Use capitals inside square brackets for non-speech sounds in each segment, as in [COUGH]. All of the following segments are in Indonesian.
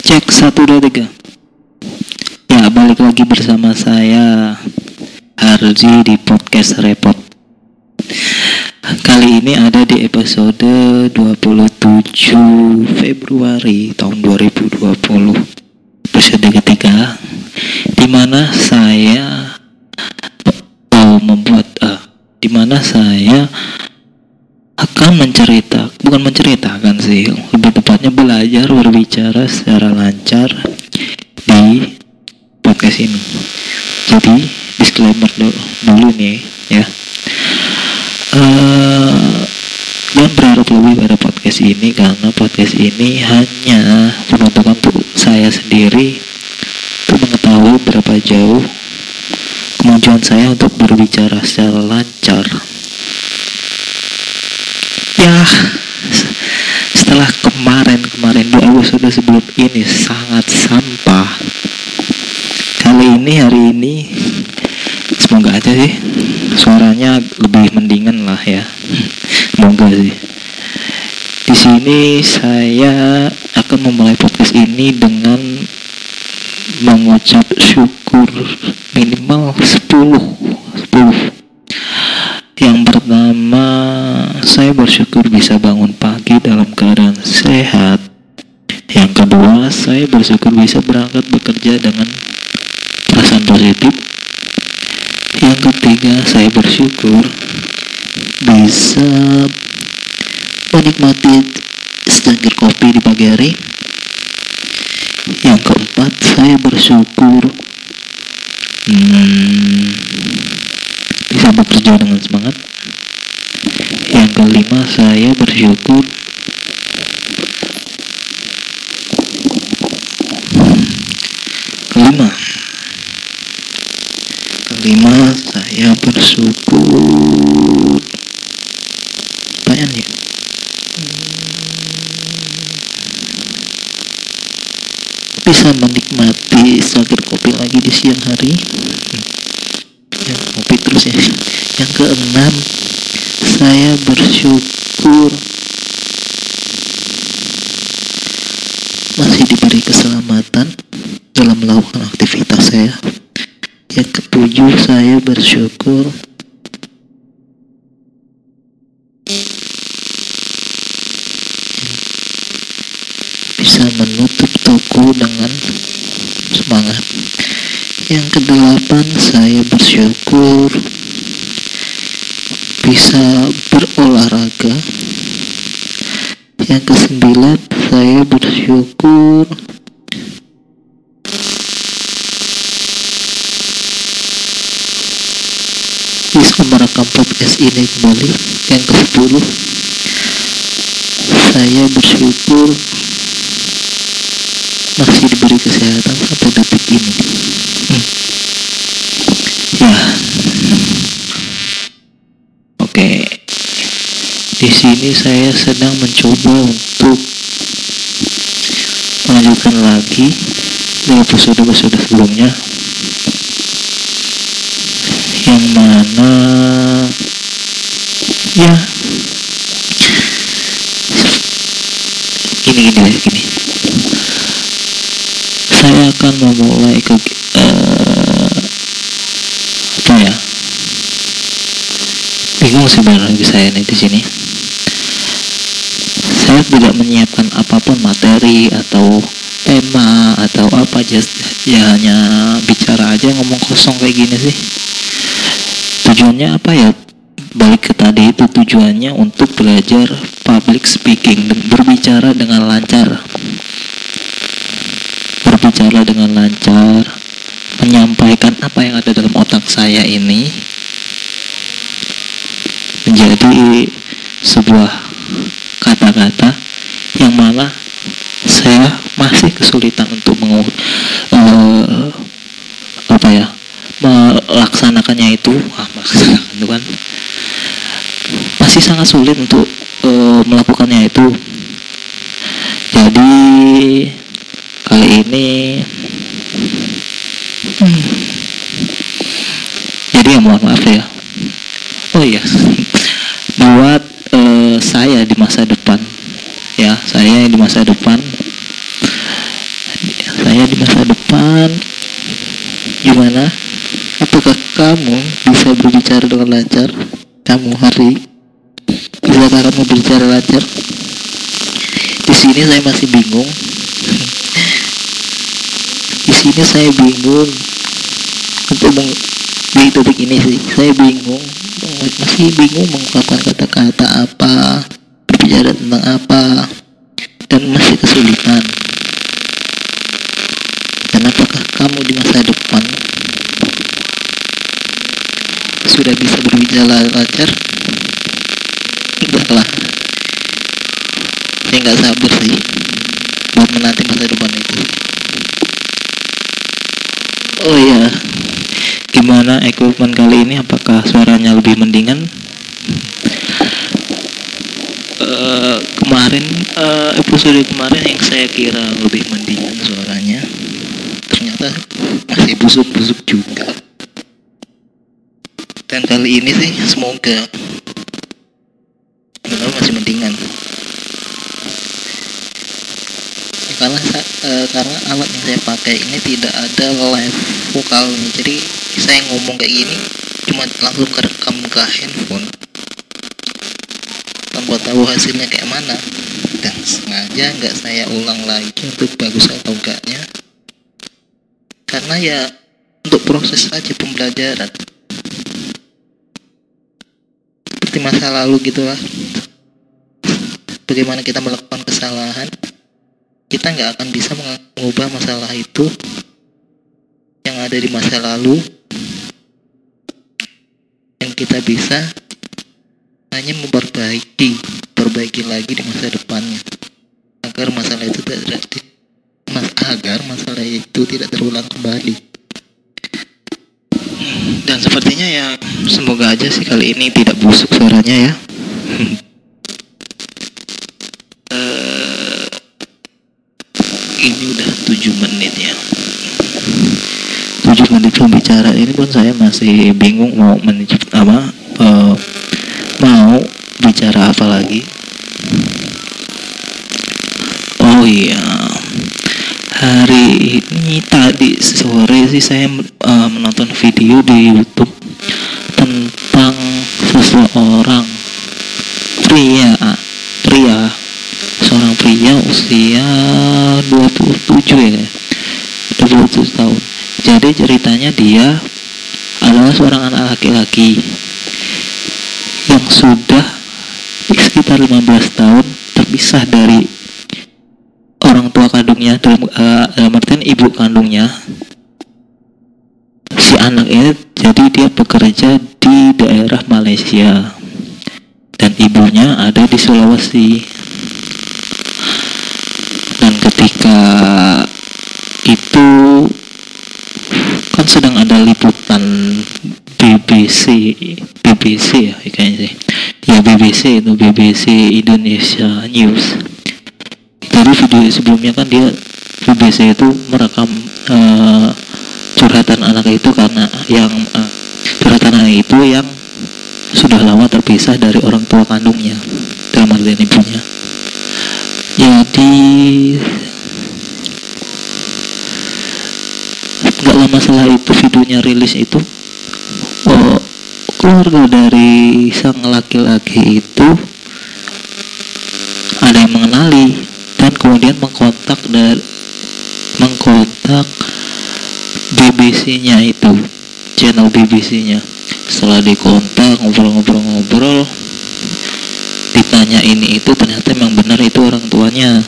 Cek satu dua tiga. Ya balik lagi bersama saya Harji di podcast Repot. Kali ini ada di episode 27 Februari tahun 2020 Episode ketiga Di mana saya oh, membuat uh, Di mana saya akan mencerita bukan menceritakan sih lebih tepatnya belajar berbicara secara lancar di podcast ini. Jadi disclaimer dulu, nih ya. Uh, berharap lebih pada podcast ini karena podcast ini hanya untuk saya sendiri untuk mengetahui berapa jauh kemajuan saya untuk berbicara secara lancar. Ya setelah kemarin-kemarin dua episode sebelum ini sangat sampah. Kali ini hari ini semoga aja sih suaranya lebih mendingan lah ya. Semoga sih. Di sini saya akan memulai podcast ini dengan mengucap syukur minimal 10 10 yang pertama, saya bersyukur bisa bangun pagi dalam keadaan sehat. Kedua, saya bersyukur bisa berangkat bekerja dengan perasaan positif. Yang ketiga, saya bersyukur bisa menikmati secangkir kopi di pagi hari. Yang keempat, saya bersyukur hmm, bisa bekerja dengan semangat yang kelima saya bersyukur kelima kelima saya bersyukur. Banyak nih bisa menikmati sakit kopi lagi di siang hari? Ya kopi terus ya. Yang keenam saya bersyukur masih diberi keselamatan dalam melakukan aktivitas saya yang ketujuh saya bersyukur. Bisa menutup toko dengan semangat. Yang kedelapan saya bersyukur. Bisa berolahraga. Yang kesembilan saya bersyukur bisa merekam podcast ini kembali. Yang ke sepuluh saya bersyukur masih diberi kesehatan sampai detik ini. Hmm. ya. Oke. Di sini saya sedang mencoba untuk melanjutkan lagi di episode-episode sebelumnya. Yang mana ya. Gini gini gini saya akan memulai ke uh, apa ya? Bingung sebenarnya saya nih di sini. Saya tidak menyiapkan apa pun materi atau tema atau apa aja ya hanya bicara aja ngomong kosong kayak gini sih. Tujuannya apa ya balik ke tadi itu tujuannya untuk belajar public speaking berbicara dengan lancar. Berbicara dengan lancar menyampaikan apa yang ada dalam otak saya ini menjadi sebuah kata-kata yang malah saya masih kesulitan untuk mengu uh, apa ya melaksanakannya itu. Ah melaksanakan itu kan masih sangat sulit untuk uh, melakukannya itu. Jadi kali ini hmm, jadi ya mohon maaf ya. Oh iya. Buat uh, saya di masa depan ya saya di masa depan sini saya masih bingung. Di sini saya bingung untuk meng di titik ini sih saya bingung masih bingung mengungkapkan kata-kata apa berbicara tentang apa dan masih kesulitan. Dan apakah kamu di masa depan sudah bisa berbicara lancar? Enggak lah saya nggak sabar sih. Buat menanti masa depan itu. Oh iya. Gimana equipment kali ini? Apakah suaranya lebih mendingan? Uh, kemarin uh, episode kemarin yang saya kira lebih mendingan suaranya ternyata masih busuk-busuk juga. Dan kali ini sih semoga masih mendingan karena uh, karena alat yang saya pakai ini tidak ada live vokalnya jadi saya ngomong kayak gini cuma langsung kerekam ke handphone. Tanpa tahu hasilnya kayak mana. Dan sengaja nggak saya ulang lagi untuk bagus atau enggaknya. Karena ya untuk proses saja pembelajaran. Seperti masa lalu gitulah. Bagaimana kita melakukan kesalahan kita nggak akan bisa mengubah masalah itu yang ada di masa lalu yang kita bisa hanya memperbaiki perbaiki lagi di masa depannya. Agar masalah itu tidak agar masalah itu tidak terulang kembali. Dan sepertinya ya semoga aja sih kali ini tidak busuk suaranya ya [LAUGHS] ini udah 7 menit ya. 7 menit pembicara ini pun saya masih bingung mau menunjuk apa uh, mau bicara apa lagi. Oh iya. Hari ini tadi sore sih saya uh, menonton video di YouTube tentang seseorang pria. Pria. Seorang pria usia 27 ya 27 tahun jadi ceritanya dia adalah seorang anak laki-laki yang sudah sekitar 15 tahun terpisah dari orang tua kandungnya dalam, uh, dalam artian ibu kandungnya. Si anak ini jadi dia bekerja di daerah Malaysia. Dan ibunya ada di Sulawesi ketika itu kan sedang ada liputan BBC BBC ya kayaknya sih. Ya BBC itu BBC Indonesia News. Dari video sebelumnya kan dia BBC itu merekam uh, curhatan anak itu karena yang uh, curhatan anak itu yang sudah lama terpisah dari orang tua kandungnya dalam artian ibunya. Jadi nggak lama setelah itu videonya rilis itu oh, keluarga dari sang laki-laki itu ada yang mengenali dan kemudian mengkontak dari mengkontak BBC-nya itu channel BBC-nya setelah dikontak ngobrol-ngobrol-ngobrol ditanya ini itu ternyata memang benar itu orang tuanya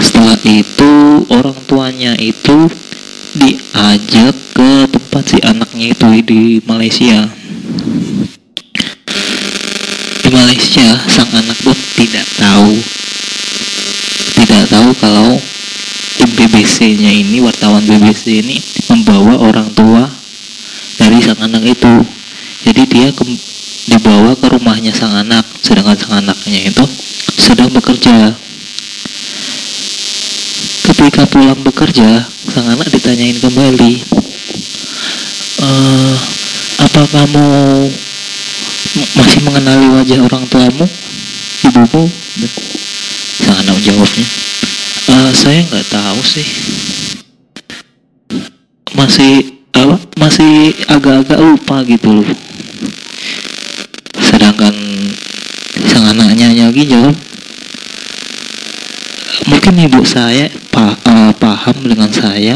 setelah itu orang tuanya itu diajak ke tempat si anaknya itu di Malaysia. Di Malaysia sang anak pun tidak tahu. Tidak tahu kalau tim BBC-nya ini wartawan BBC ini membawa orang tua dari sang anak itu. Jadi dia ke dibawa ke rumahnya sang anak sedangkan sang anaknya itu sedang bekerja ketika pulang bekerja sang anak ditanyain kembali e, apa kamu masih mengenali wajah orang tuamu? Ibumu sang anak jawabnya e, saya nggak tahu sih. Masih apa masih agak-agak lupa gitu loh. Sedangkan sang anaknya lagi jawab mungkin ibu saya pa, uh, paham dengan saya.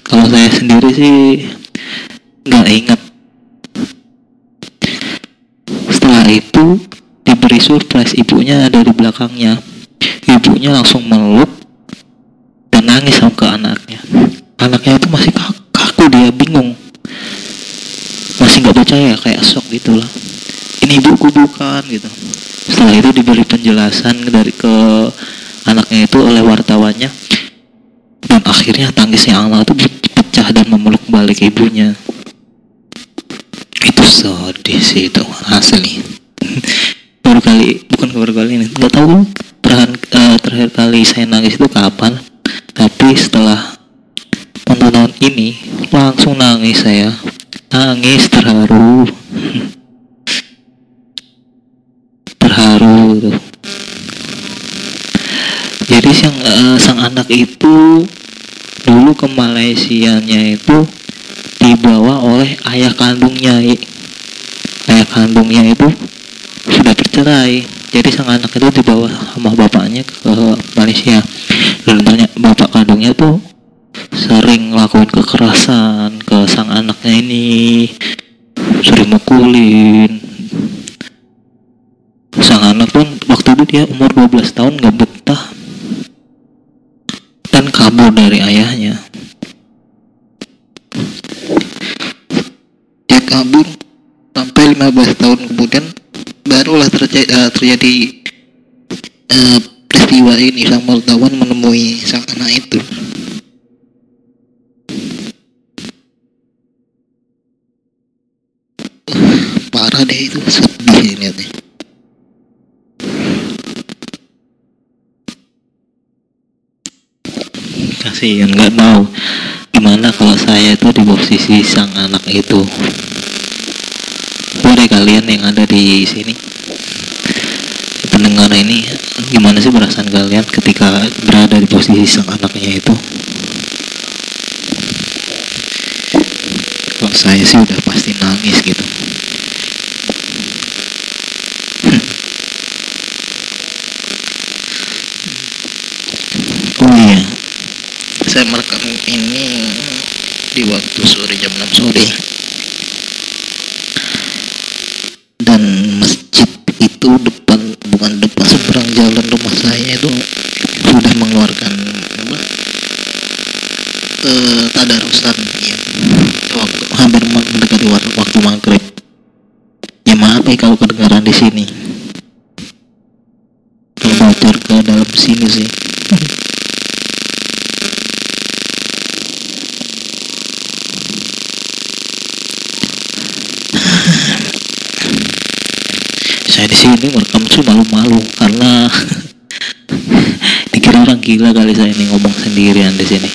Kalau saya sendiri sih nggak ingat. Setelah itu diberi surprise ibunya ada di belakangnya. Ibunya langsung meluk dan nangis sama ke anaknya. Anaknya itu masih kaku dia bingung. Masih nggak percaya kayak shock gitulah ini ibuku bukan gitu. Setelah itu diberi penjelasan dari ke anaknya itu oleh wartawannya. Dan akhirnya tangisnya Allah itu pecah dan memeluk balik ibunya. Itu sedih sih itu asli. Baru kali bukan baru kali ini nggak tahu terakhir, uh, terakhir kali saya nangis itu kapan. Tapi setelah tahun ini langsung nangis saya. Nangis terharu [LAUGHS] sang uh, sang anak itu dulu ke Malaysia nya itu dibawa oleh ayah kandungnya ayah kandungnya itu sudah bercerai. Jadi sang anak itu dibawa sama bapaknya ke Malaysia. Dan tanya bapak kandungnya tuh sering lakuin kekerasan ke sang anaknya ini. Sering mukulin. Sang anak pun waktu itu dia umur 12 tahun gak betah kabur dari ayahnya. Dia kabur sampai 15 tahun kemudian barulah terjadi, uh, terjadi uh, peristiwa ini. Sang wartawan menemui sang anak itu. Parah deh itu sedih lihatnya kasihan nggak tahu gimana kalau saya itu di posisi sang anak itu? Boleh kalian yang ada di sini? Pendengar ini gimana sih perasaan kalian ketika berada di posisi sang anaknya itu? Kalau saya sih udah pasti nangis gitu saya merekam ini di waktu sore jam 6 sore. Dan masjid itu depan bukan depan seberang jalan rumah saya itu sudah mengeluarkan apa? E, tadarusan ya. Waktu hampir mendekati waktu maghrib. Ya maaf ya kalau kedengaran di sini. Kalau ke dalam sini sih saya di sini merekam tuh malu-malu karena [LAUGHS] dikira orang gila kali saya ini ngomong sendirian di sini.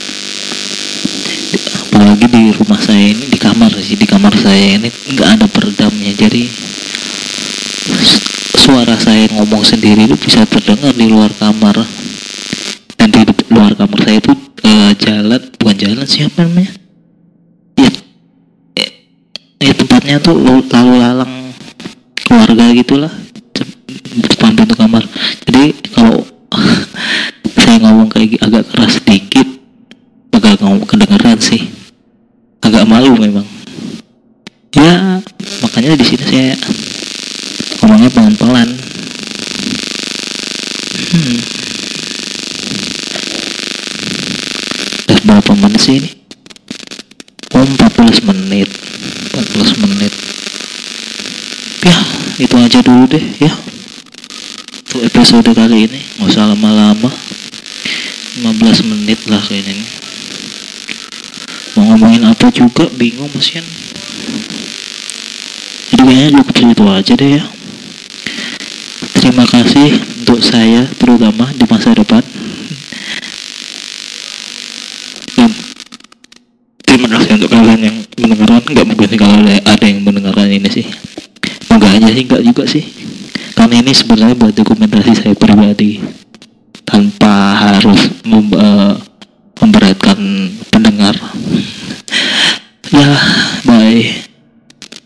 Apalagi di rumah saya ini di kamar sih di kamar saya ini nggak ada peredamnya. Jadi suara saya ngomong sendiri itu bisa terdengar di luar kamar. Dan di luar kamar saya itu uh, jalan bukan jalan siapa namanya? Ya, ya, ya tempatnya tuh lalu lalang keluarga gitulah. Depan pintu kamar. Jadi kalau [LAUGHS] saya ngomong kayak agak keras sedikit agak ngomong kedengeran sih. Agak malu memang. Ya makanya di sini saya ngomongnya pelan-pelan. Hmm. udah berapa menit sih ini? Oh 14 menit. 14 menit ya itu aja dulu deh ya. Untuk episode kali ini nggak usah lama-lama. 15 menit lah kayak ini. Mau ngomongin apa juga bingung mesin jadi kayaknya cukup segitu aja deh ya. Terima kasih untuk saya terutama di masa depan. Dan terima kasih untuk kalian yang mendengarkan. Nggak mungkin kalau ada yang mendengarkan ini sih sih enggak juga sih. Karena ini sebenarnya buat dokumentasi saya pribadi. Tanpa harus mem uh, memberatkan pendengar. Ya